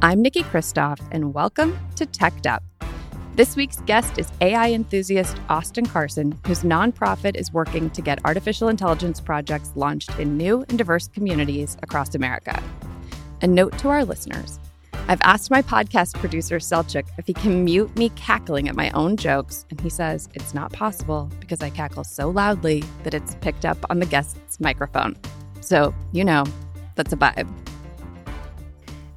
I'm Niki Christoff, and welcome to Teched Up. This week's guest is AI enthusiast Austin Carson, whose nonprofit is working to get artificial intelligence projects launched in new and diverse communities across America. A note to our listeners I've asked my podcast producer, Selchuk, if he can mute me cackling at my own jokes, and he says it's not possible because I cackle so loudly that it's picked up on the guest's microphone. So, you know, that's a vibe.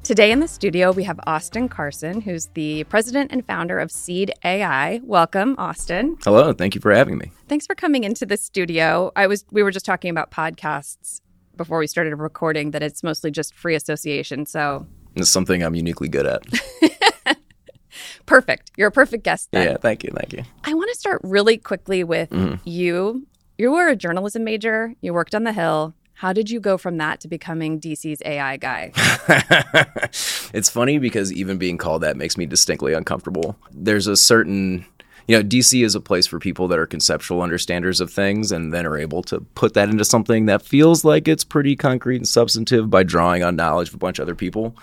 Today in the studio, we have Austin Carson, who's the president and founder of Seed AI. Welcome, Austin. Hello, thank you for having me. Thanks for coming into the studio. I was we were just talking about podcasts before we started recording that it's mostly just free association. So it's something I'm uniquely good at. perfect. You're a perfect guest. Then. Yeah, thank you, thank you. I want to start really quickly with mm-hmm. you. You were a journalism major. You worked on the Hill. How did you go from that to becoming DC's AI guy? it's funny because even being called that makes me distinctly uncomfortable. There's a certain you know, DC is a place for people that are conceptual understanders of things and then are able to put that into something that feels like it's pretty concrete and substantive by drawing on knowledge of a bunch of other people.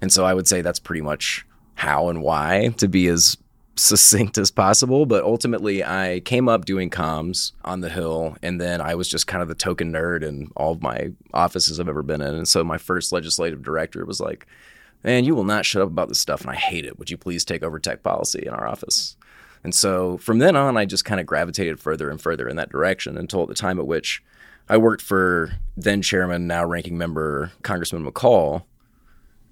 And so I would say that's pretty much how and why to be as succinct as possible. But ultimately, I came up doing comms on the Hill, and then I was just kind of the token nerd in all of my offices I've ever been in. And so my first legislative director was like, Man, you will not shut up about this stuff, and I hate it. Would you please take over tech policy in our office? And so from then on, I just kind of gravitated further and further in that direction until at the time at which I worked for then chairman, now ranking member Congressman McCaul.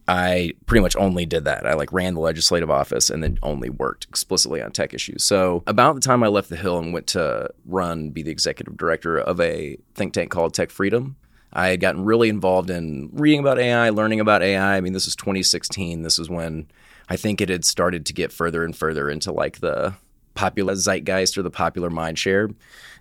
I pretty much only did that. I like ran the legislative office and then only worked explicitly on tech issues. So about the time I left the Hill and went to run, be the executive director of a think tank called Tech Freedom, I had gotten really involved in reading about AI, learning about AI. I mean, this is 2016. This is when I think it had started to get further and further into like the popular zeitgeist or the popular mind share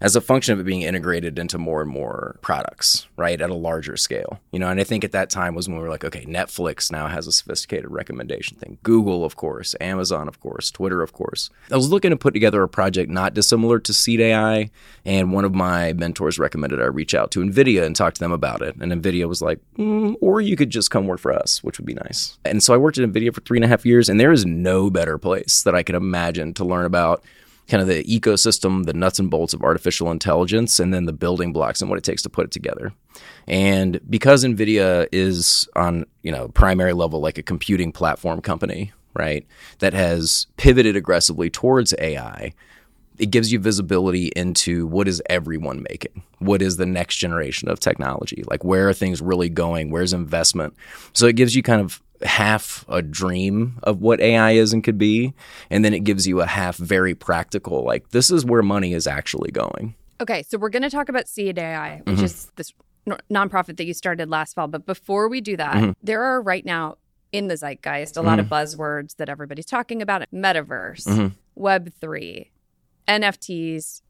as a function of it being integrated into more and more products, right, at a larger scale. You know, and I think at that time was when we were like, okay, Netflix now has a sophisticated recommendation thing. Google, of course, Amazon, of course, Twitter, of course. I was looking to put together a project not dissimilar to Seed AI, and one of my mentors recommended I reach out to NVIDIA and talk to them about it. And NVIDIA was like, mm, or you could just come work for us, which would be nice. And so I worked at NVIDIA for three and a half years, and there is no better place that I could imagine to learn about kind of the ecosystem, the nuts and bolts of artificial intelligence, and then the building blocks and what it takes to put it together. And because NVIDIA is on, you know, primary level like a computing platform company, right, that has pivoted aggressively towards AI, it gives you visibility into what is everyone making? What is the next generation of technology? Like where are things really going? Where's investment? So it gives you kind of half a dream of what AI is and could be, and then it gives you a half very practical, like this is where money is actually going. Okay, so we're going to talk about Seed AI, which mm-hmm. is this nonprofit that you started last fall. But before we do that, mm-hmm. there are right now in the zeitgeist a lot mm-hmm. of buzzwords that everybody's talking about: metaverse, mm-hmm. Web three, NFTs.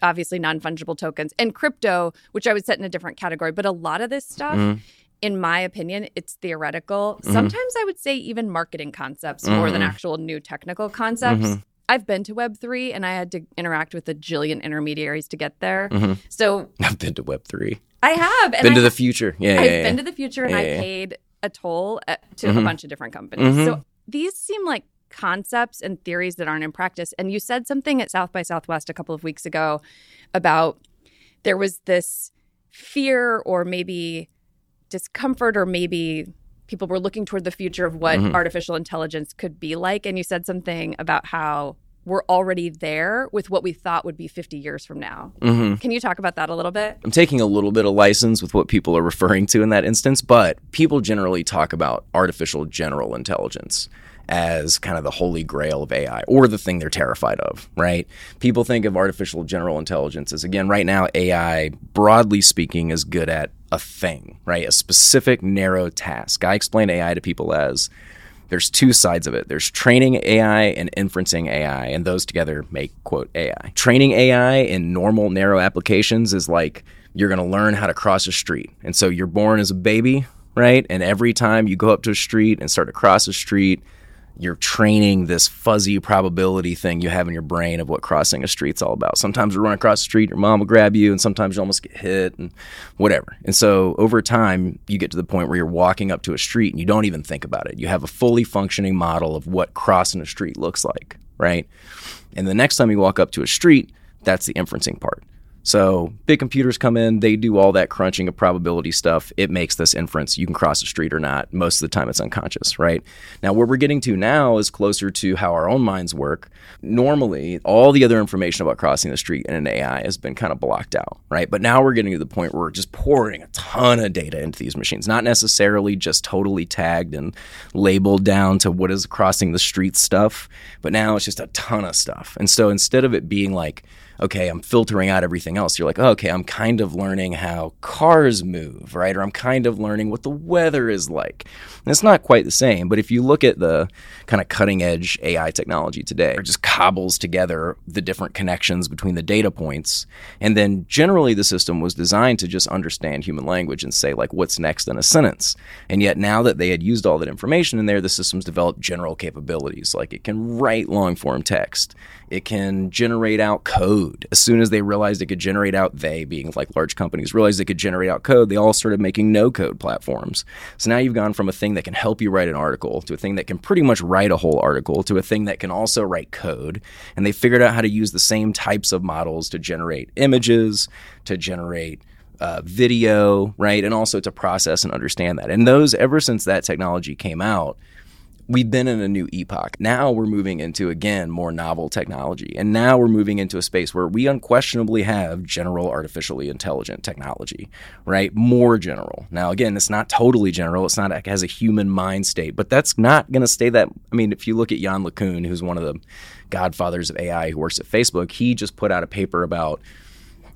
Obviously, non fungible tokens and crypto, which I would set in a different category. But a lot of this stuff mm-hmm in my opinion, it's theoretical. Mm-hmm. Sometimes I would say even marketing concepts mm-hmm. more than mm-hmm. actual new technical concepts. Mm-hmm. I've been to Web3 and I had to interact with a jillion intermediaries to get there. Mm-hmm. So I've been to Web3. I have. been I, to the future. Yeah. I've yeah, been to the future and yeah, I paid a toll at, to a bunch of different companies. So these seem like concepts and theories that aren't in practice. And you said something at South by Southwest a couple of weeks ago about there was this fear or maybe discomfort or maybe people were looking toward the future of what mm-hmm. artificial intelligence could be like. And you said something about how we're already there with what we thought would be 50 years from now. Mm-hmm. Can you talk about that a little bit? I'm taking a little bit of license with what people are referring to in that instance, but people generally talk about artificial general intelligence as kind of the holy grail of AI or the thing they're terrified of, right? People think of artificial general intelligence as, again, right now, AI, broadly speaking, is good at a thing, right? A specific narrow task. I explain AI to people as there's two sides of it. There's training AI and inferencing AI, and those together make quote AI. Training AI in normal narrow applications is like you're going to learn how to cross a street. And so you're born as a baby, right? And every time you go up to a street and start to cross a street, you're training this fuzzy probability thing you have in your brain of what crossing a street's all about. Sometimes you run across the street, your mom will grab you, and sometimes you almost get hit and whatever. And so over time, you get to the point where you're walking up to a street and you don't even think about it. You have a fully functioning model of what crossing a street looks like, right? And the next time you walk up to a street, that's the inferencing part. So big computers come in, they do all that crunching of probability stuff. It makes this inference you can cross the street or not. Most of the time it's unconscious, right? Now where we're getting to now is closer to how our own minds work. Normally, all the other information about crossing the street in an AI has been kind of blocked out, right? But now we're getting to the point where we're just pouring a ton of data into these machines, not necessarily just totally tagged and labeled down to what is crossing the street stuff, but now it's just a ton of stuff. And so instead of it being like okay, I'm filtering out everything else. You're like, oh, okay, I'm kind of learning how cars move, right? Or I'm kind of learning what the weather is like. And it's not quite the same, but if you look at the kind of cutting edge AI technology today, it just cobbles together the different connections between the data points. And then generally the system was designed to just understand human language and say, like, what's next in a sentence. And yet now that they had used all that information in there, the system's developed general capabilities. Like it can write long form text, it can generate out code. As soon as they realized it could generate out, they being like large companies realized it could generate out code, they all started making no code platforms. So now you've gone from a thing that can help you write an article to a thing that can pretty much write a whole article to a thing that can also write code. And they figured out how to use the same types of models to generate images, to generate uh, video, right? And also to process and understand that. And those, ever since that technology came out, we've been in a new epoch. Now we're moving into, again, more novel technology. And now we're moving into a space where we unquestionably have general artificially intelligent technology, right? More general. Now, again, it's not totally general. It's not, it has a human mind state, but that's not going to stay that. I mean, if you look at Yann LeCun, who's one of the godfathers of AI who works at Facebook, he just put out a paper about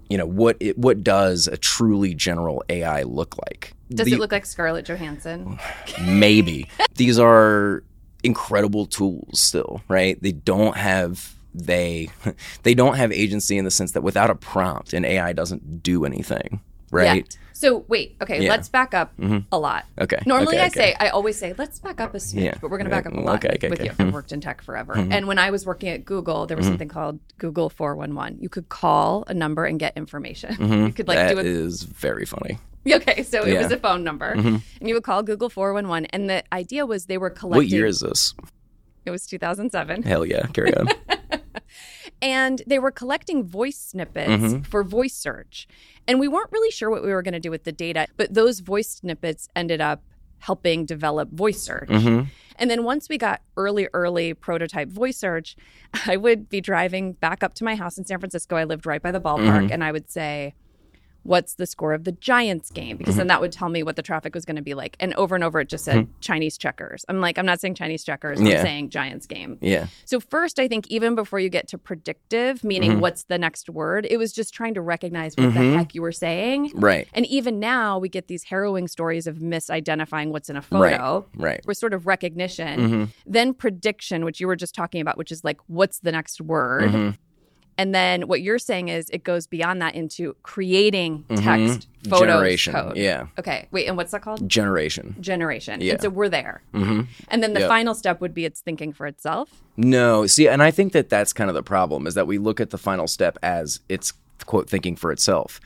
you know what it, what does a truly general AI look like? Does the, it look like Scarlett Johansson? Maybe. These are incredible tools still, right? They don't have they they don't have agency in the sense that without a prompt an AI doesn't do anything, right? Yet. So wait, okay, yeah. let's back up mm-hmm. a lot. Okay. Normally okay, I okay. say I always say let's back up a smidge, yeah. but we're going to back up a lot okay, with you. I've worked in tech forever. Mm-hmm. And when I was working at Google, there was mm-hmm. something called Google 411. You could call a number and get information. Mm-hmm. You could like that do it. is very funny. Okay, so it yeah. was a phone number, mm-hmm. and you would call Google 411, and the idea was they were collecting. What year is this? It was 2007. Hell yeah, carry on. and they were collecting voice snippets mm-hmm. for voice search. And we weren't really sure what we were going to do with the data, but those voice snippets ended up helping develop voice search. Mm-hmm. And then once we got early, early prototype voice search, I would be driving back up to my house in San Francisco. I lived right by the ballpark, mm-hmm. and I would say, what's the score of the Giants game? Because mm-hmm. then that would tell me what the traffic was going to be like. And over and over, it just said mm-hmm. Chinese checkers. I'm like, I'm not saying Chinese checkers. I'm saying Giants game. Yeah. So first, I think even before you get to predictive, meaning mm-hmm. what's the next word, it was just trying to recognize what the mm-hmm. heck you were saying. Right. And even now, we get these harrowing stories of misidentifying what's in a photo. Right. Right. With sort of recognition. Mm-hmm. Then prediction, which you were just talking about, which is like, what's the next word? And then what you're saying is it goes beyond that into creating mm-hmm. text, mm-hmm. photos, generation. code. Yeah. Okay. Wait. And what's that called? Generation. Generation. Yeah. And so we're there. Mm-hmm. And then the yep. final step would be it's thinking for itself. No. See, and I think that that's kind of the problem is that we look at the final step as it's quote thinking for itself.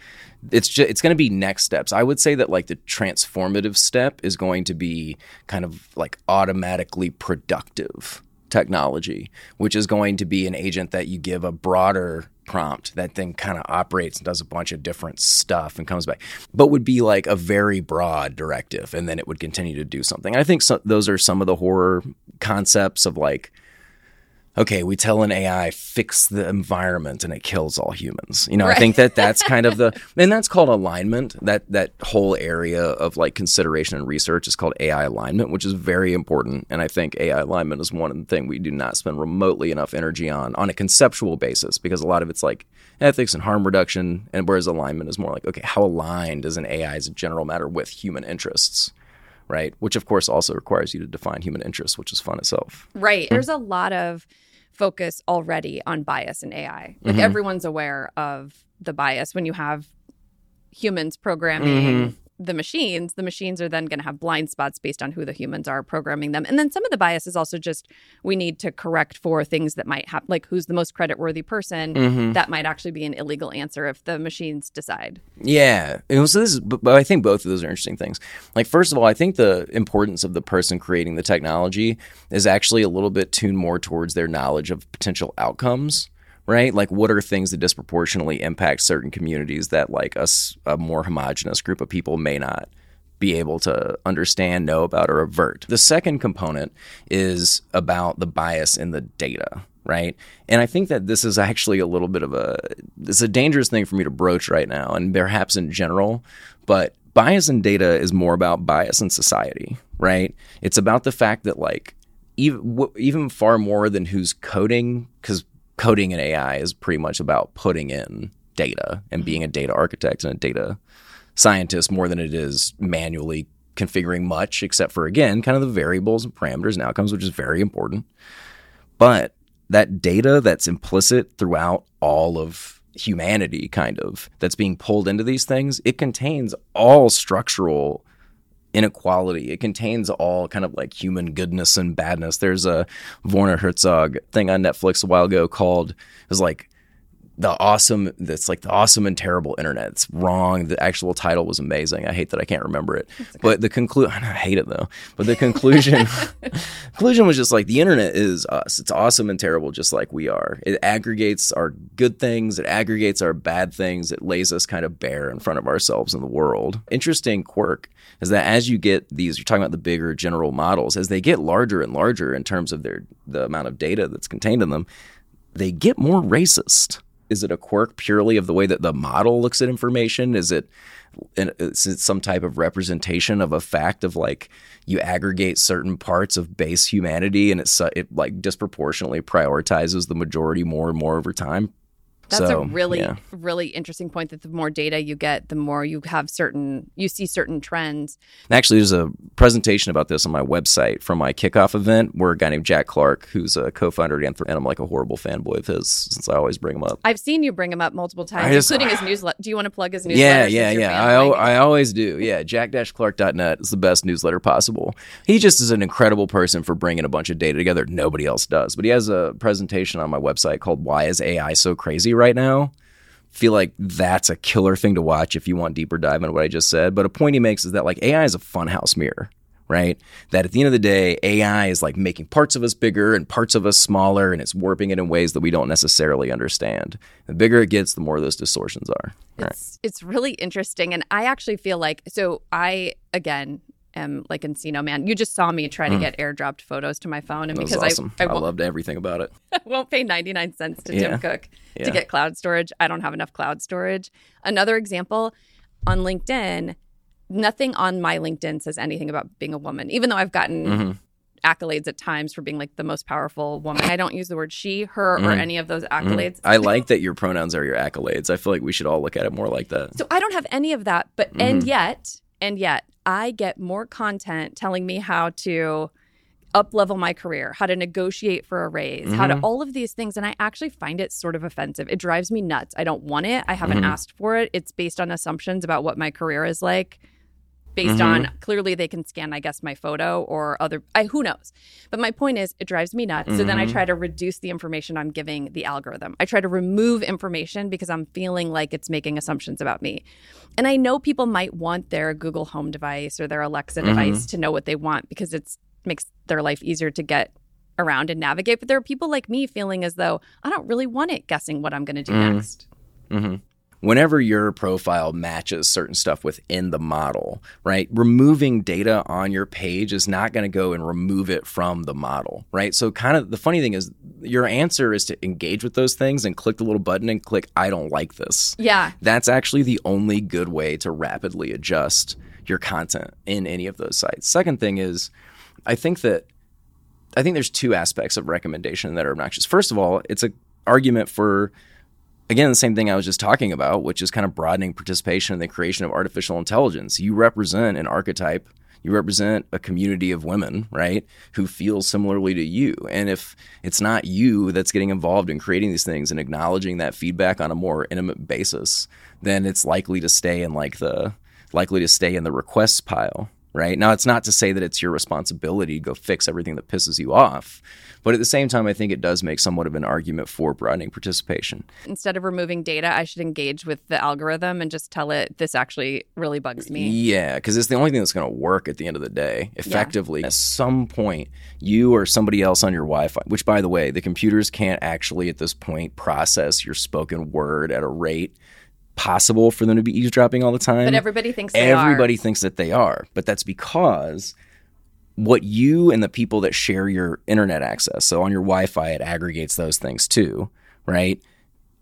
It's just it's going to be next steps. I would say that like the transformative step is going to be kind of like automatically productive technology, which is going to be an agent that you give a broader prompt that then kind of operates and does a bunch of different stuff and comes back, but would be like a very broad directive, and then it would continue to do something. I think so, those are some of the horror concepts of like okay, we tell an AI fix the environment and it kills all humans. You know, right. I think that that's kind of the and that's called alignment. That that whole area of like consideration and research is called AI alignment, which is very important. And I think AI alignment is one thing we do not spend remotely enough energy on on a conceptual basis because a lot of it's like ethics and harm reduction, and whereas alignment is more like okay, how aligned is an AI as a general matter with human interests? Right? Which of course also requires you to define human interests, which is fun itself. Right. There's a lot of focus already on bias in AI. Like mm-hmm. everyone's aware of the bias when you have humans programming. The machines, the machines are then going to have blind spots based on who the humans are programming them. And then some of the bias is also just we need to correct for things that might have, like who's the most credit worthy person. Mm-hmm. That might actually be an illegal answer if the machines decide. Yeah. So this is, but I think both of those are interesting things. Like, first of all, I think the importance of the person creating the technology is actually a little bit tuned more towards their knowledge of potential outcomes. Right, like what are things that disproportionately impact certain communities that, like us, a more homogenous group of people, may not be able to understand, know about, or avert. The second component is about the bias in the data, right? And I think that this is actually a little bit of a it's a dangerous thing for me to broach right now, and perhaps in general, but bias in data is more about bias in society, right? It's about the fact that like even even far more than who's coding because coding in AI is pretty much about putting in data and being a mm-hmm. data architect and a data scientist more than it is manually configuring much, except for again, kind of the variables and parameters and outcomes, which is very important. But that data that's implicit throughout all of humanity, kind of, that's being pulled into these things, it contains all structural inequality. It contains all kind of like human goodness and badness. There's a Werner Herzog thing on Netflix a while ago called, it was like, the awesome that's like the awesome and terrible internet. It's wrong. The actual title was amazing. I hate that I can't remember it. But the conclusion I hate it though. But the conclusion conclusion was just like the internet is us. It's awesome and terrible just like we are. It aggregates our good things, it aggregates our bad things, it lays us kind of bare in front of ourselves in the world. Interesting quirk is that as you get these you're talking about the bigger general models, as they get larger and larger in terms of their the amount of data that's contained in them, they get more racist is it a quirk purely of the way that the model looks at information? Is it is it some type of representation of a fact of like you aggregate certain parts of base humanity and it's it like disproportionately prioritizes the majority more and more over time? That's So, a really, yeah. really interesting point that the more data you get, the more you have certain, you see certain trends. And actually, there's a presentation about this on my website from my kickoff event where a guy named Jack Clark, who's a co-founder at Anthropic, and I'm like a horrible fanboy of his since I always bring him up. I've seen you bring him up multiple times, just- including his newsletter. Do you want to plug his newsletter? Yeah, yeah, yeah. I, al- I always do. Yeah, jack-clark.net is the best newsletter possible. He just is an incredible person for bringing a bunch of data together nobody else does. But he has a presentation on my website called "Why Is AI So Crazy Right Now." Feel like that's a killer thing to watch if you want deeper dive into what I just said. But a point he makes is that like AI is a funhouse mirror. Right? That at the end of the day, AI is like making parts of us bigger and parts of us smaller, and it's warping it in ways that we don't necessarily understand. The bigger it gets, the more those distortions are. Right. It's it's really interesting, and I actually feel like so. I again am like Encino man. You just saw me try to get airdropped photos to my phone, and Mm. That because awesome. I, I, I loved everything about it. I won't pay ninety nine cents to Yeah. Tim Cook Yeah. to get cloud storage, I don't have enough cloud storage. Another example on LinkedIn. Nothing on my LinkedIn says anything about being a woman, even though I've gotten Mhm. accolades at times for being like the most powerful woman. I don't use the word she, her, or Mhm. any of those accolades. I like that your pronouns are your accolades. I feel like we should all look at it more like that. So I don't have any of that, but and Mhm. yet, and yet, I get more content telling me how to up level my career, how to negotiate for a raise, how to Mhm. all of these things. And I actually find it sort of offensive. It drives me nuts. I don't want it. I haven't Mhm. asked for it. It's based on assumptions about what my career is like. Based Mhm. on clearly they can scan, I guess, my photo or other, I, who knows. But my point is, it drives me nuts. So then I Mhm. try to reduce the information I'm giving the algorithm. I try to remove information because I'm feeling like it's making assumptions about me. And I know people might want their Google Home device or their Alexa Mhm. device to know what they want because it makes their life easier to get around and navigate. But there are people like me feeling as though I don't really want it guessing what I'm going to do Mhm. next. Whenever your profile matches certain stuff within the model, right? Removing data on your page is not going to go and remove it from the model, right? So, kind of the funny thing is, your answer is to engage with those things and click the little button and click, I don't like this. Yeah. That's actually the only good way to rapidly adjust your content in any of those sites. Second thing is, I think that I think there's two aspects of recommendation that are obnoxious. First of all, it's an argument for again the same thing I was just talking about, which is kind of broadening participation in the creation of artificial intelligence. You represent an archetype. You represent a community of women, right, who feel similarly to you. And if it's not you that's getting involved in creating these things and acknowledging that feedback on a more intimate basis, then it's likely to stay in like the likely to stay in the requests pile, right? Now, it's not to say that it's your responsibility to go fix everything that pisses you off. But at the same time, I think it does make somewhat of an argument for broadening participation. Instead of removing data, I should engage with the algorithm and just tell it this actually really bugs me. Yeah, because it's the only thing that's going to work at the end of the day effectively. Yeah. At some point, you or somebody else on your Wi Fi, which by the way, the computers can't actually at this point process your spoken word at a rate possible for them to be eavesdropping all the time. But everybody thinks everybody are. thinks that they are. But that's because what you and the people that share your internet access, so on your Wi Fi, it aggregates those things too, right?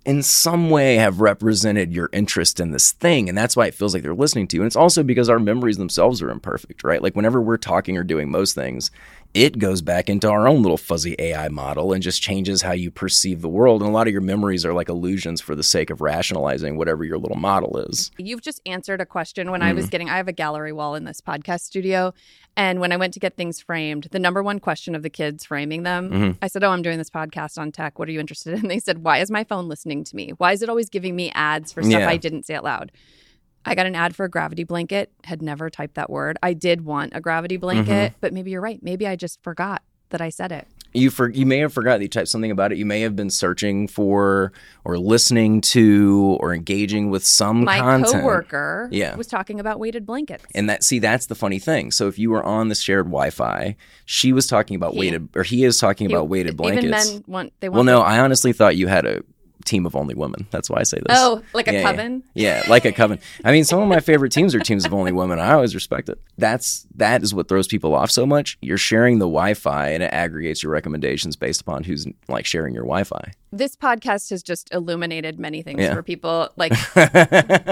In some way have represented your interest in this thing. And that's why it feels like they're listening to you. And it's also because our memories themselves are imperfect, right? Like whenever we're talking or doing most things, it goes back into our own little fuzzy AI model and just changes how you perceive the world. And a lot of your memories are like illusions for the sake of rationalizing whatever your little model is. You've just answered a question when mm. I was mm. getting, I have a gallery wall in this podcast studio. And when I went to get things framed, the number one question of the kids framing them, mm-hmm. I said, Oh, I'm doing this podcast on tech. What are you interested in? And they said, Why is my phone listening to me? Why is it always giving me ads for stuff yeah. I didn't say out loud? I got an ad for a gravity blanket, had never typed that word. I did want a gravity blanket, mm-hmm. but maybe you're right. Maybe I just forgot that I said it. You for you may have forgot that you typed something about it. You may have been searching for or listening to or engaging with some My content. coworker yeah. was talking about weighted blankets. And that see that's the funny thing. So if you were on the shared Wi-Fi, she was talking about he, weighted or he is talking he, about weighted blankets. Even men want they want Well, no, I honestly thought you had a team of only women. That's why I say this. Oh, like a yeah, coven? Yeah. yeah, like a coven. I mean, some of my favorite teams are teams of only women. I always respect it. That's that is what throws people off so much. You're sharing the Wi-Fi and it aggregates your recommendations based upon who's like sharing your Wi-Fi. This podcast has just illuminated many things yeah. for people. Like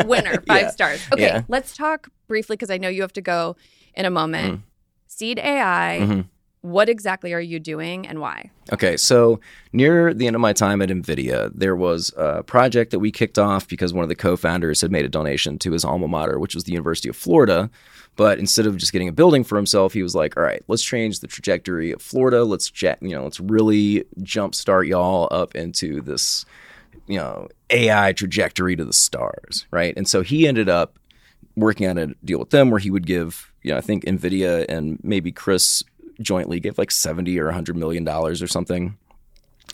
winner, five stars. Okay, let's talk briefly because I know you have to go in a moment. Mm. Seed AI. Mm-hmm what exactly are you doing and why? Okay, so near the end of my time at NVIDIA, there was a project that we kicked off because one of the co founders had made a donation to his alma mater, which was the University of Florida. But instead of just getting a building for himself, he was like, all right, let's change the trajectory of Florida. Let's, jet, you know, let's really jumpstart y'all up into this, you know, AI trajectory to the stars, right? And so he ended up working on a deal with them where he would give, you know, I think NVIDIA and maybe Chris jointly gave like 70 or 100 million dollars or something.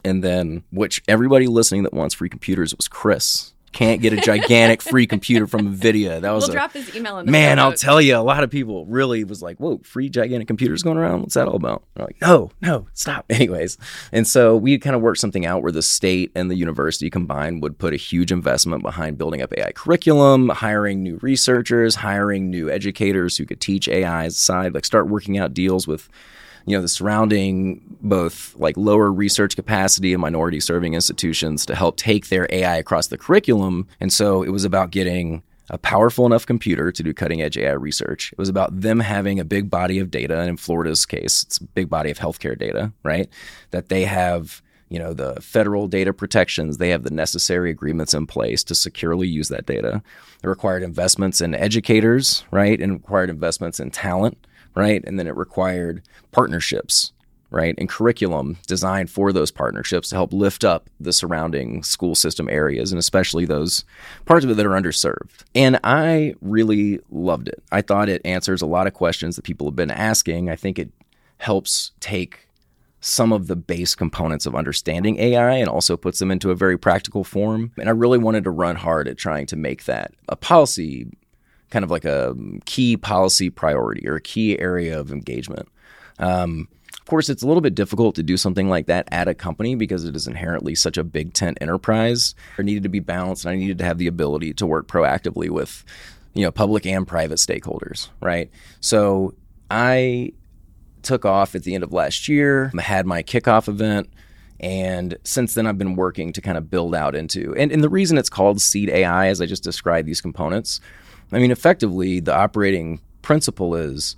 And then, which everybody listening that wants free computers was Chris can't get a gigantic free computer from Nvidia. That was we'll a, drop his email in the man. I'll tell you, a lot of people really was like, "Whoa, free gigantic computers going around? What's that all about?" I'm like, no, no, stop. Anyways, and so we kind of worked something out where the state and the university combined would put a huge investment behind building up AI curriculum, hiring new researchers, hiring new educators who could teach AI side, like start working out deals with you know the surrounding both like lower research capacity and minority serving institutions to help take their AI across the curriculum. And so it was about getting a powerful enough computer to do cutting edge AI research. It was about them having a big body of data, and in Florida's case, it's a big body of healthcare data, right? That they have, you know, the federal data protections, they have the necessary agreements in place to securely use that data. It required investments in educators, right? And required investments in talent right? And then it required partnerships, right? And curriculum designed for those partnerships to help lift up the surrounding school system areas and especially those parts of it that are underserved. And I really loved it. I thought it answers a lot of questions that people have been asking. I think it helps take some of the base components of understanding AI and also puts them into a very practical form. And I really wanted to run hard at trying to make that a policy kind of like a key policy priority or a key area of engagement. Um, of course, it's a little bit difficult to do something like that at a company because it is inherently such a big tent enterprise. There needed to be balanced, and I needed to have the ability to work proactively with, you know, public and private stakeholders, right? So I took off at the end of last year, had my kickoff event. And since then, I've been working to kind of build out into, and, and the reason it's called Seed AI, as I just described these components, I mean, effectively, the operating principle is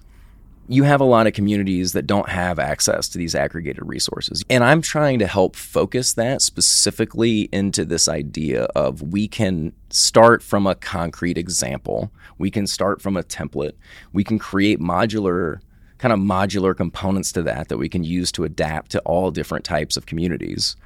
you have a lot of communities that don't have access to these aggregated resources. And I'm trying to help focus that specifically into this idea of we can start from a concrete example, we can start from a template, we can create modular kind of modular components to that that we can use to adapt to all different types of communities.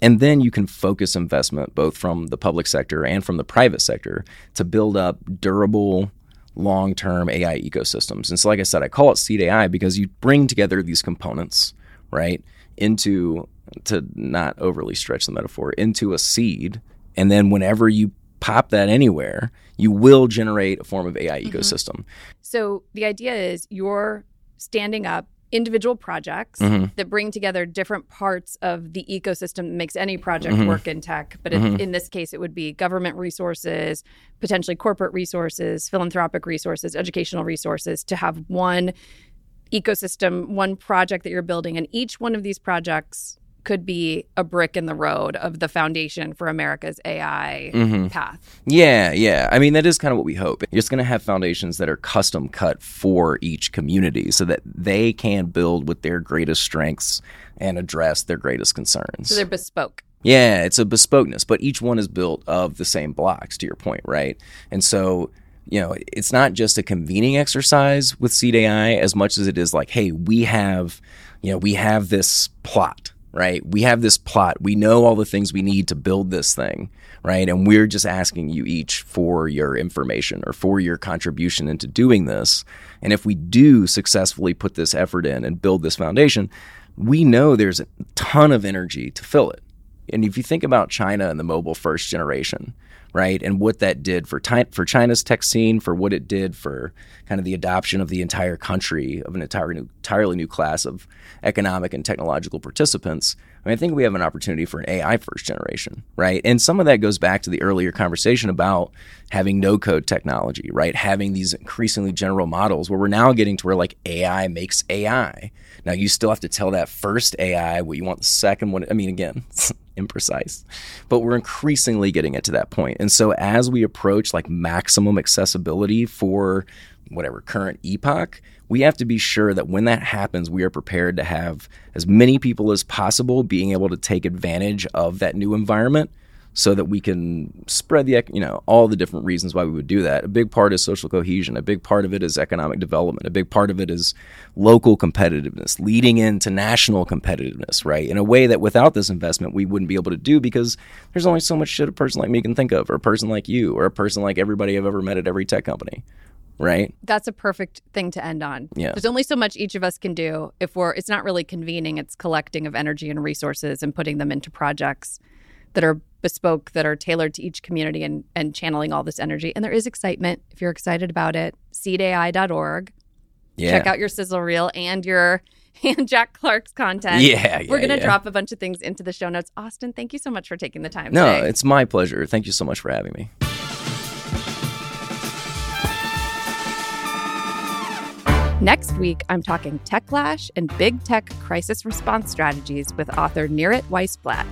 And then you can focus investment both from the public sector and from the private sector to build up durable, long term AI ecosystems. And so, like I said, I call it seed AI because you bring together these components, right, into, to not overly stretch the metaphor, into a seed. And then whenever you pop that anywhere, you will generate a form of AI mm-hmm. ecosystem. So the idea is you're standing up individual projects mm-hmm. that bring together different parts of the ecosystem that makes any project mm-hmm. work in tech. But mm-hmm. in, in, this case, it would be government resources, potentially corporate resources, philanthropic resources, educational resources to have one ecosystem, one project that you're building. And each one of these projects could be a brick in the road of the foundation for America's AI mm-hmm. path. Yeah, yeah. I mean, that is kind of what we hope. You're just going to have foundations that are custom cut for each community so that they can build with their greatest strengths and address their greatest concerns. So they're bespoke. Yeah, it's a bespokeness, but each one is built of the same blocks, to your point, right? And so you know, it's not just a convening exercise with Seed AI as much as it is like, hey, we have, you know, we have this plot right? We have this plot. We know all the things we need to build this thing, right? And we're just asking you each for your information or for your contribution into doing this. And if we do successfully put this effort in and build this foundation, we know there's a ton of energy to fill it. And if you think about China and the mobile first generation, right? And what that did for for China's tech scene, for what it did for kind of the adoption of the entire country of an entirely new, entirely new class of economic and technological participants. I mean, I think we have an opportunity for an AI first generation, right? And some of that goes back to the earlier conversation about having no code technology, right? Having these increasingly general models where we're now getting to where like AI makes AI. Now you still have to tell that first AI what you want the second one. I mean, again, imprecise, but we're increasingly getting it to that point. And so as we approach like maximum accessibility for whatever current epoch, we have to be sure that when that happens, we are prepared to have as many people as possible being able to take advantage of that new environment so that we can spread the you know all the different reasons why we would do that. A big part is social cohesion. A big part of it is economic development. A big part of it is local competitiveness, leading into national competitiveness, right? In a way that without this investment we wouldn't be able to do because there's only so much shit a person like me can think of, or a person like you, or a person like everybody I've ever met at every tech company. Right. That's a perfect thing to end on. Yeah. There's only so much each of us can do if we're, it's not really convening, it's collecting of energy and resources and putting them into projects that are bespoke that are tailored to each community and, and channeling all this energy. And there is excitement if you're excited about it. Seedai.org. Yeah. Check out your sizzle reel and your and Jack Clark's content. Yeah, yeah We're going to yeah. drop a bunch of things into the show notes. Austin, thank you so much for taking the time. No, today. it's my pleasure. Thank you so much for having me. Next week, I'm talking techlash and big tech crisis response strategies with author Nirit Weiss-Blatt.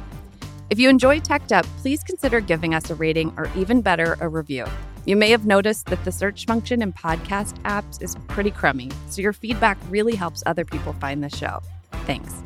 If you enjoy Teched Up, please consider giving us a rating or even better, a review. You may have noticed that the search function in podcast apps is pretty crummy, so your feedback really helps other people find the show. Thanks.